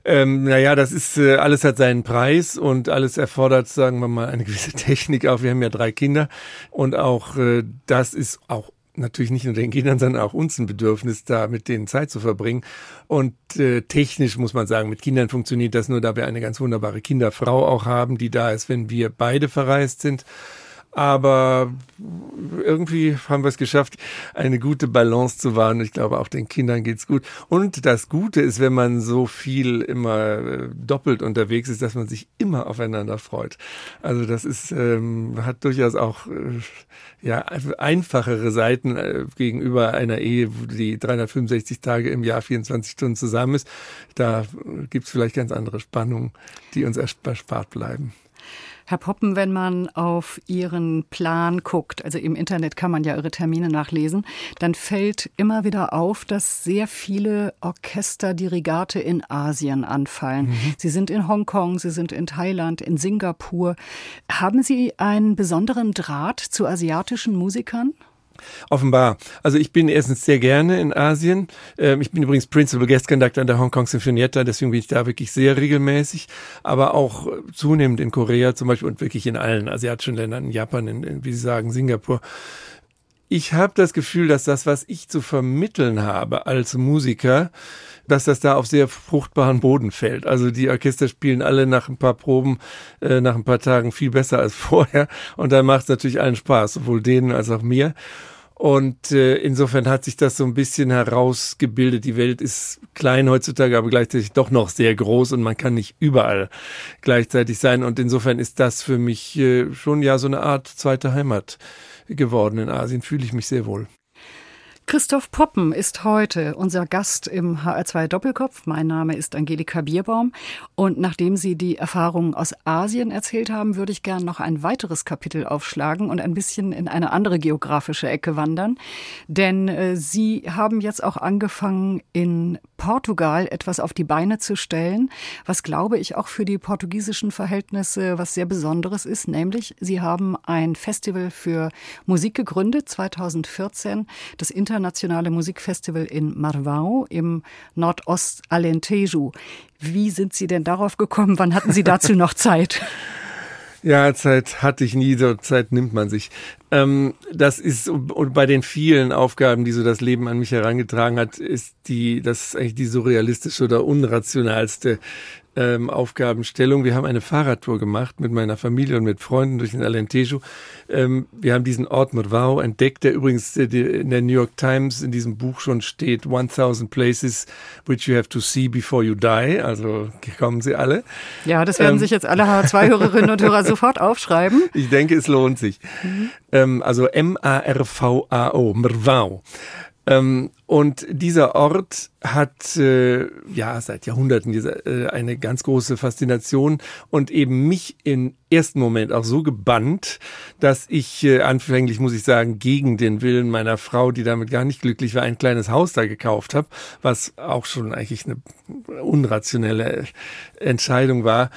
Ähm, naja, das ist, äh, alles hat seinen Preis und alles erfordert, sagen wir mal, eine [LAUGHS] gewisse Technik auch. Wir haben ja drei Kinder und auch äh, das ist auch natürlich nicht nur den Kindern, sondern auch uns ein Bedürfnis, da mit denen Zeit zu verbringen. Und äh, technisch muss man sagen, mit Kindern funktioniert das nur, da wir eine ganz wunderbare Kinderfrau auch haben, die da ist, wenn wir beide verreist sind. Aber irgendwie haben wir es geschafft, eine gute Balance zu wahren. Ich glaube, auch den Kindern geht's gut. Und das Gute ist, wenn man so viel immer äh, doppelt unterwegs ist, dass man sich immer aufeinander freut. Also das ist, ähm, hat durchaus auch äh, ja, einfachere Seiten äh, gegenüber einer Ehe, die 365 Tage im Jahr 24 Stunden zusammen ist. Da gibt's vielleicht ganz andere Spannungen, die uns erspart bleiben. Herr Poppen, wenn man auf Ihren Plan guckt, also im Internet kann man ja Ihre Termine nachlesen, dann fällt immer wieder auf, dass sehr viele Orchesterdirigate in Asien anfallen. Mhm. Sie sind in Hongkong, Sie sind in Thailand, in Singapur. Haben Sie einen besonderen Draht zu asiatischen Musikern? Offenbar. Also ich bin erstens sehr gerne in Asien. Ähm, ich bin übrigens Principal Guest Conductor an der Hong Kong Sinfonietta, deswegen bin ich da wirklich sehr regelmäßig, aber auch zunehmend in Korea zum Beispiel und wirklich in allen asiatischen Ländern, in Japan, in, in wie Sie sagen, Singapur. Ich habe das Gefühl, dass das, was ich zu vermitteln habe als Musiker, dass das da auf sehr fruchtbaren Boden fällt. Also die Orchester spielen alle nach ein paar Proben, äh, nach ein paar Tagen viel besser als [LAUGHS] vorher. Und dann macht es natürlich allen Spaß, sowohl denen als auch mir. Und äh, insofern hat sich das so ein bisschen herausgebildet. Die Welt ist klein heutzutage, aber gleichzeitig doch noch sehr groß und man kann nicht überall gleichzeitig sein. Und insofern ist das für mich äh, schon ja so eine Art zweite Heimat geworden in Asien. Fühle ich mich sehr wohl. Christoph Poppen ist heute unser Gast im HR2 Doppelkopf. Mein Name ist Angelika Bierbaum. Und nachdem Sie die Erfahrungen aus Asien erzählt haben, würde ich gern noch ein weiteres Kapitel aufschlagen und ein bisschen in eine andere geografische Ecke wandern. Denn äh, Sie haben jetzt auch angefangen, in Portugal etwas auf die Beine zu stellen, was glaube ich auch für die portugiesischen Verhältnisse was sehr Besonderes ist, nämlich Sie haben ein Festival für Musik gegründet, 2014, das internationale Musikfestival in Marvão im Nordost-Alentejo. Wie sind Sie denn darauf gekommen? Wann hatten Sie dazu noch Zeit? [LAUGHS] Ja, Zeit hatte ich nie, so Zeit nimmt man sich. Ähm, das ist und bei den vielen Aufgaben, die so das Leben an mich herangetragen hat, ist die, das ist eigentlich die surrealistische oder unrationalste ähm, Aufgabenstellung. Wir haben eine Fahrradtour gemacht mit meiner Familie und mit Freunden durch den Alentejo. Ähm, wir haben diesen Ort Murvao entdeckt, der übrigens äh, in der New York Times in diesem Buch schon steht, 1000 Places which you have to see before you die. Also kommen Sie alle. Ja, das werden ähm, sich jetzt alle H2-Hörerinnen und Hörer sofort aufschreiben. [LAUGHS] Ich denke, es lohnt sich. Mhm. Ähm, also M-A-R-V-A-O, Murvao. Und dieser Ort hat äh, ja seit Jahrhunderten diese, äh, eine ganz große Faszination und eben mich im ersten Moment auch so gebannt, dass ich äh, anfänglich, muss ich sagen, gegen den Willen meiner Frau, die damit gar nicht glücklich war, ein kleines Haus da gekauft habe, was auch schon eigentlich eine unrationelle Entscheidung war.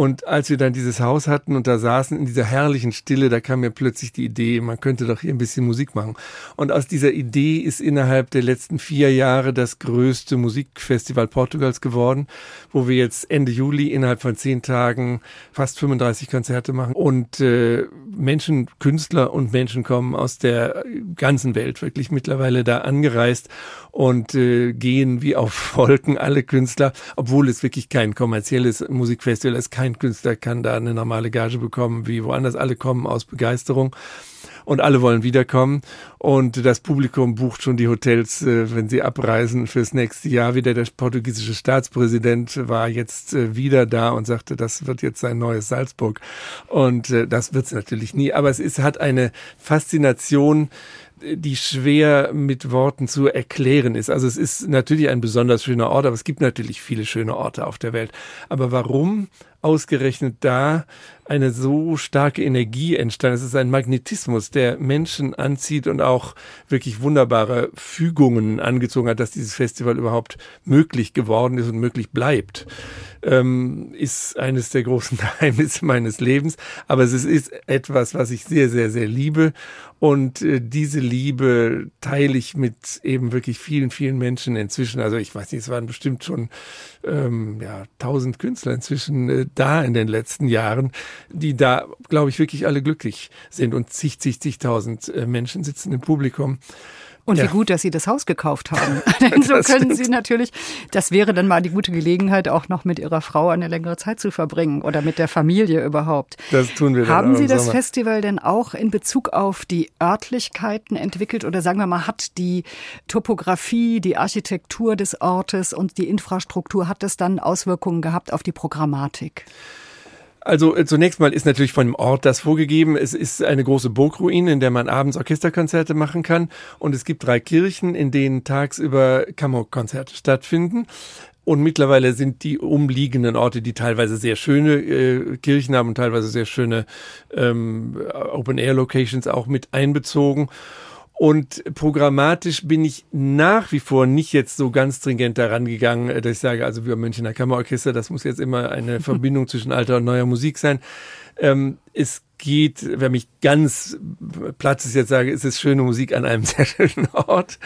Und als wir dann dieses Haus hatten und da saßen in dieser herrlichen Stille, da kam mir plötzlich die Idee, man könnte doch hier ein bisschen Musik machen. Und aus dieser Idee ist innerhalb der letzten vier Jahre das größte Musikfestival Portugals geworden, wo wir jetzt Ende Juli innerhalb von zehn Tagen fast 35 Konzerte machen. Und äh, Menschen, Künstler und Menschen kommen aus der ganzen Welt wirklich mittlerweile da angereist und äh, gehen wie auf Wolken alle Künstler, obwohl es wirklich kein kommerzielles Musikfestival ist, kein Künstler kann da eine normale Gage bekommen, wie woanders. Alle kommen aus Begeisterung und alle wollen wiederkommen. Und das Publikum bucht schon die Hotels, äh, wenn sie abreisen fürs nächste Jahr wieder. Der portugiesische Staatspräsident war jetzt äh, wieder da und sagte, das wird jetzt sein neues Salzburg. Und äh, das wird es natürlich nie. Aber es ist, hat eine Faszination, die schwer mit Worten zu erklären ist. Also es ist natürlich ein besonders schöner Ort, aber es gibt natürlich viele schöne Orte auf der Welt. Aber warum ausgerechnet da eine so starke Energie entstanden. Es ist ein Magnetismus, der Menschen anzieht und auch wirklich wunderbare Fügungen angezogen hat, dass dieses Festival überhaupt möglich geworden ist und möglich bleibt. Ähm, ist eines der großen [LAUGHS] Geheimnisse meines Lebens. Aber es ist etwas, was ich sehr, sehr, sehr liebe. Und äh, diese Liebe teile ich mit eben wirklich vielen, vielen Menschen inzwischen. Also ich weiß nicht, es waren bestimmt schon ähm, ja, tausend Künstler inzwischen äh, da in den letzten Jahren, die da, glaube ich, wirklich alle glücklich sind und zig, zig, zigtausend äh, Menschen sitzen im Publikum. Und ja. wie gut, dass Sie das Haus gekauft haben. [LAUGHS] [LAUGHS] Denn so können Sie natürlich, das wäre dann mal die gute Gelegenheit, auch noch mit Ihrer Frau eine längere Zeit zu verbringen oder mit der Familie überhaupt. Das tun wir Haben Sie das Sommer. Festival denn auch in Bezug auf die Örtlichkeiten entwickelt oder sagen wir mal, hat die Topografie, die Architektur des Ortes und die Infrastruktur, hat das dann Auswirkungen gehabt auf die Programmatik? Also äh, zunächst mal ist natürlich von dem Ort das vorgegeben. Es ist eine große Burgruine, in der man abends Orchesterkonzerte machen kann. Und es gibt drei Kirchen, in denen tagsüber Kammerkonzerte stattfinden. Und mittlerweile sind die umliegenden Orte, die teilweise sehr schöne äh, Kirchen haben und teilweise sehr schöne ähm, Open-Air-Locations auch mit einbezogen. Und programmatisch bin ich nach wie vor nicht jetzt so ganz stringent daran gegangen, äh, dass ich sage, also wir Münchner Kammerorchester, das muss jetzt immer eine [LAUGHS] Verbindung zwischen alter und neuer Musik sein. Ähm, es geht, wenn mich ganz Platz ist jetzt sage, ist es schöne Musik an einem [LAUGHS] sehr schönen Ort,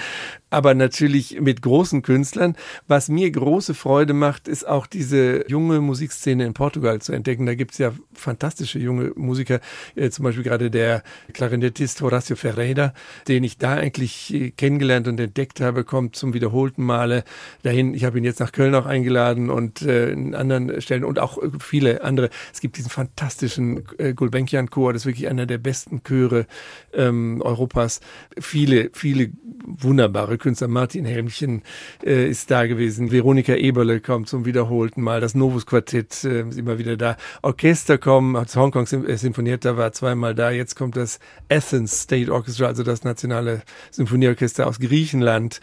aber natürlich mit großen Künstlern. Was mir große Freude macht, ist auch diese junge Musikszene in Portugal zu entdecken. Da gibt's ja fantastische junge Musiker, äh, zum Beispiel gerade der Klarinettist Horacio Ferreira, den ich da eigentlich äh, kennengelernt und entdeckt habe, kommt zum wiederholten Male dahin. Ich habe ihn jetzt nach Köln auch eingeladen und äh, in anderen Stellen und auch viele andere. Es gibt diesen fantastischen Gulbenkian Chor, das ist wirklich einer der besten Chöre ähm, Europas. Viele, viele wunderbare Künstler. Martin Helmchen äh, ist da gewesen. Veronika Eberle kommt zum wiederholten Mal. Das Novus Quartett äh, ist immer wieder da. Orchester kommen, das Hongkong äh, Sinfonietta war zweimal da. Jetzt kommt das Athens State Orchestra, also das nationale Symphonieorchester aus Griechenland.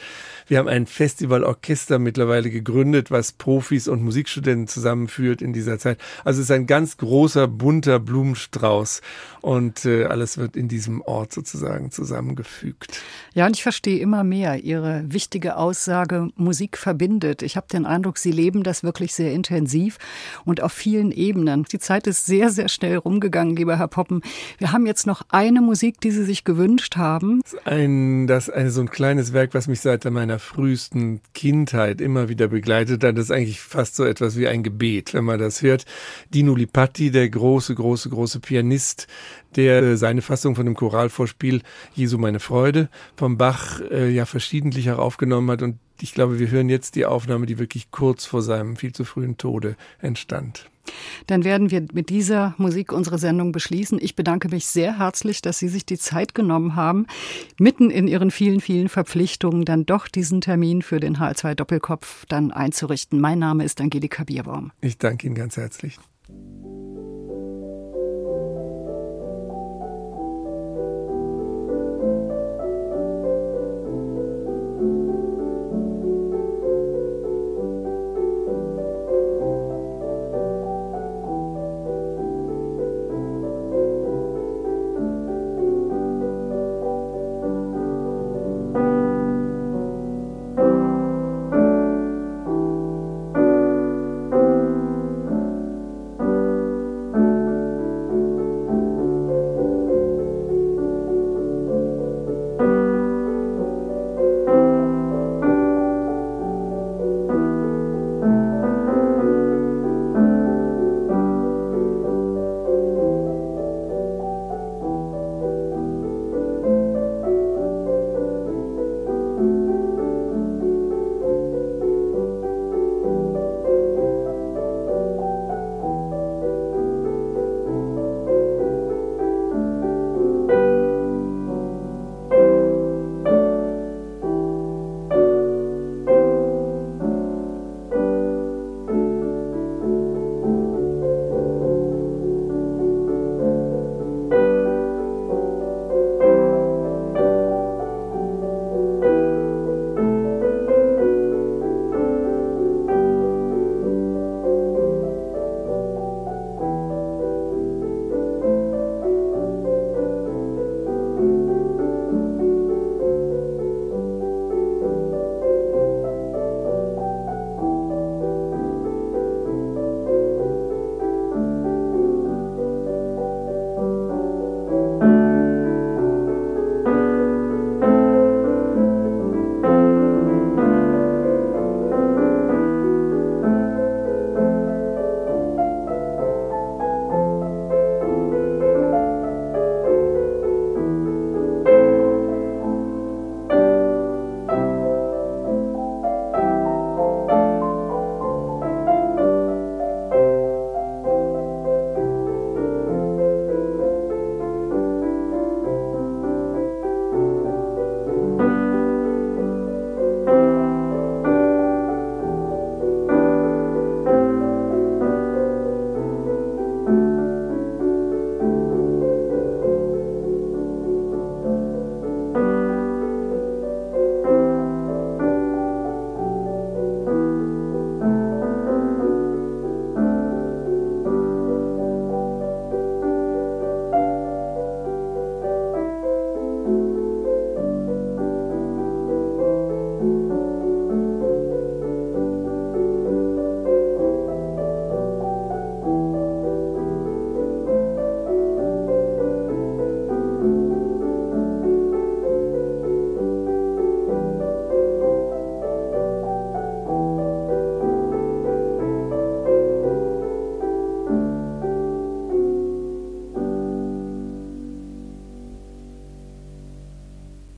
Wir haben ein Festivalorchester mittlerweile gegründet, was Profis und Musikstudenten zusammenführt in dieser Zeit. Also es ist ein ganz großer, bunter Blumenstrauß und äh, alles wird in diesem Ort sozusagen zusammengefügt. Ja, und ich verstehe immer mehr Ihre wichtige Aussage, Musik verbindet. Ich habe den Eindruck, Sie leben das wirklich sehr intensiv und auf vielen Ebenen. Die Zeit ist sehr, sehr schnell rumgegangen, lieber Herr Poppen. Wir haben jetzt noch eine Musik, die Sie sich gewünscht haben. Ein, das ist ein, so ein kleines Werk, was mich seit meiner frühesten Kindheit immer wieder begleitet hat. Das ist eigentlich fast so etwas wie ein Gebet, wenn man das hört. Dino Lipatti, der große, große, große Pianist, der äh, seine Fassung von dem Choralvorspiel Jesu meine Freude vom Bach äh, ja verschiedentlich auch aufgenommen hat. Und ich glaube, wir hören jetzt die Aufnahme, die wirklich kurz vor seinem viel zu frühen Tode entstand. Dann werden wir mit dieser Musik unsere Sendung beschließen. Ich bedanke mich sehr herzlich, dass Sie sich die Zeit genommen haben, mitten in Ihren vielen, vielen Verpflichtungen dann doch diesen Termin für den H2 Doppelkopf dann einzurichten. Mein Name ist Angelika Bierbaum. Ich danke Ihnen ganz herzlich.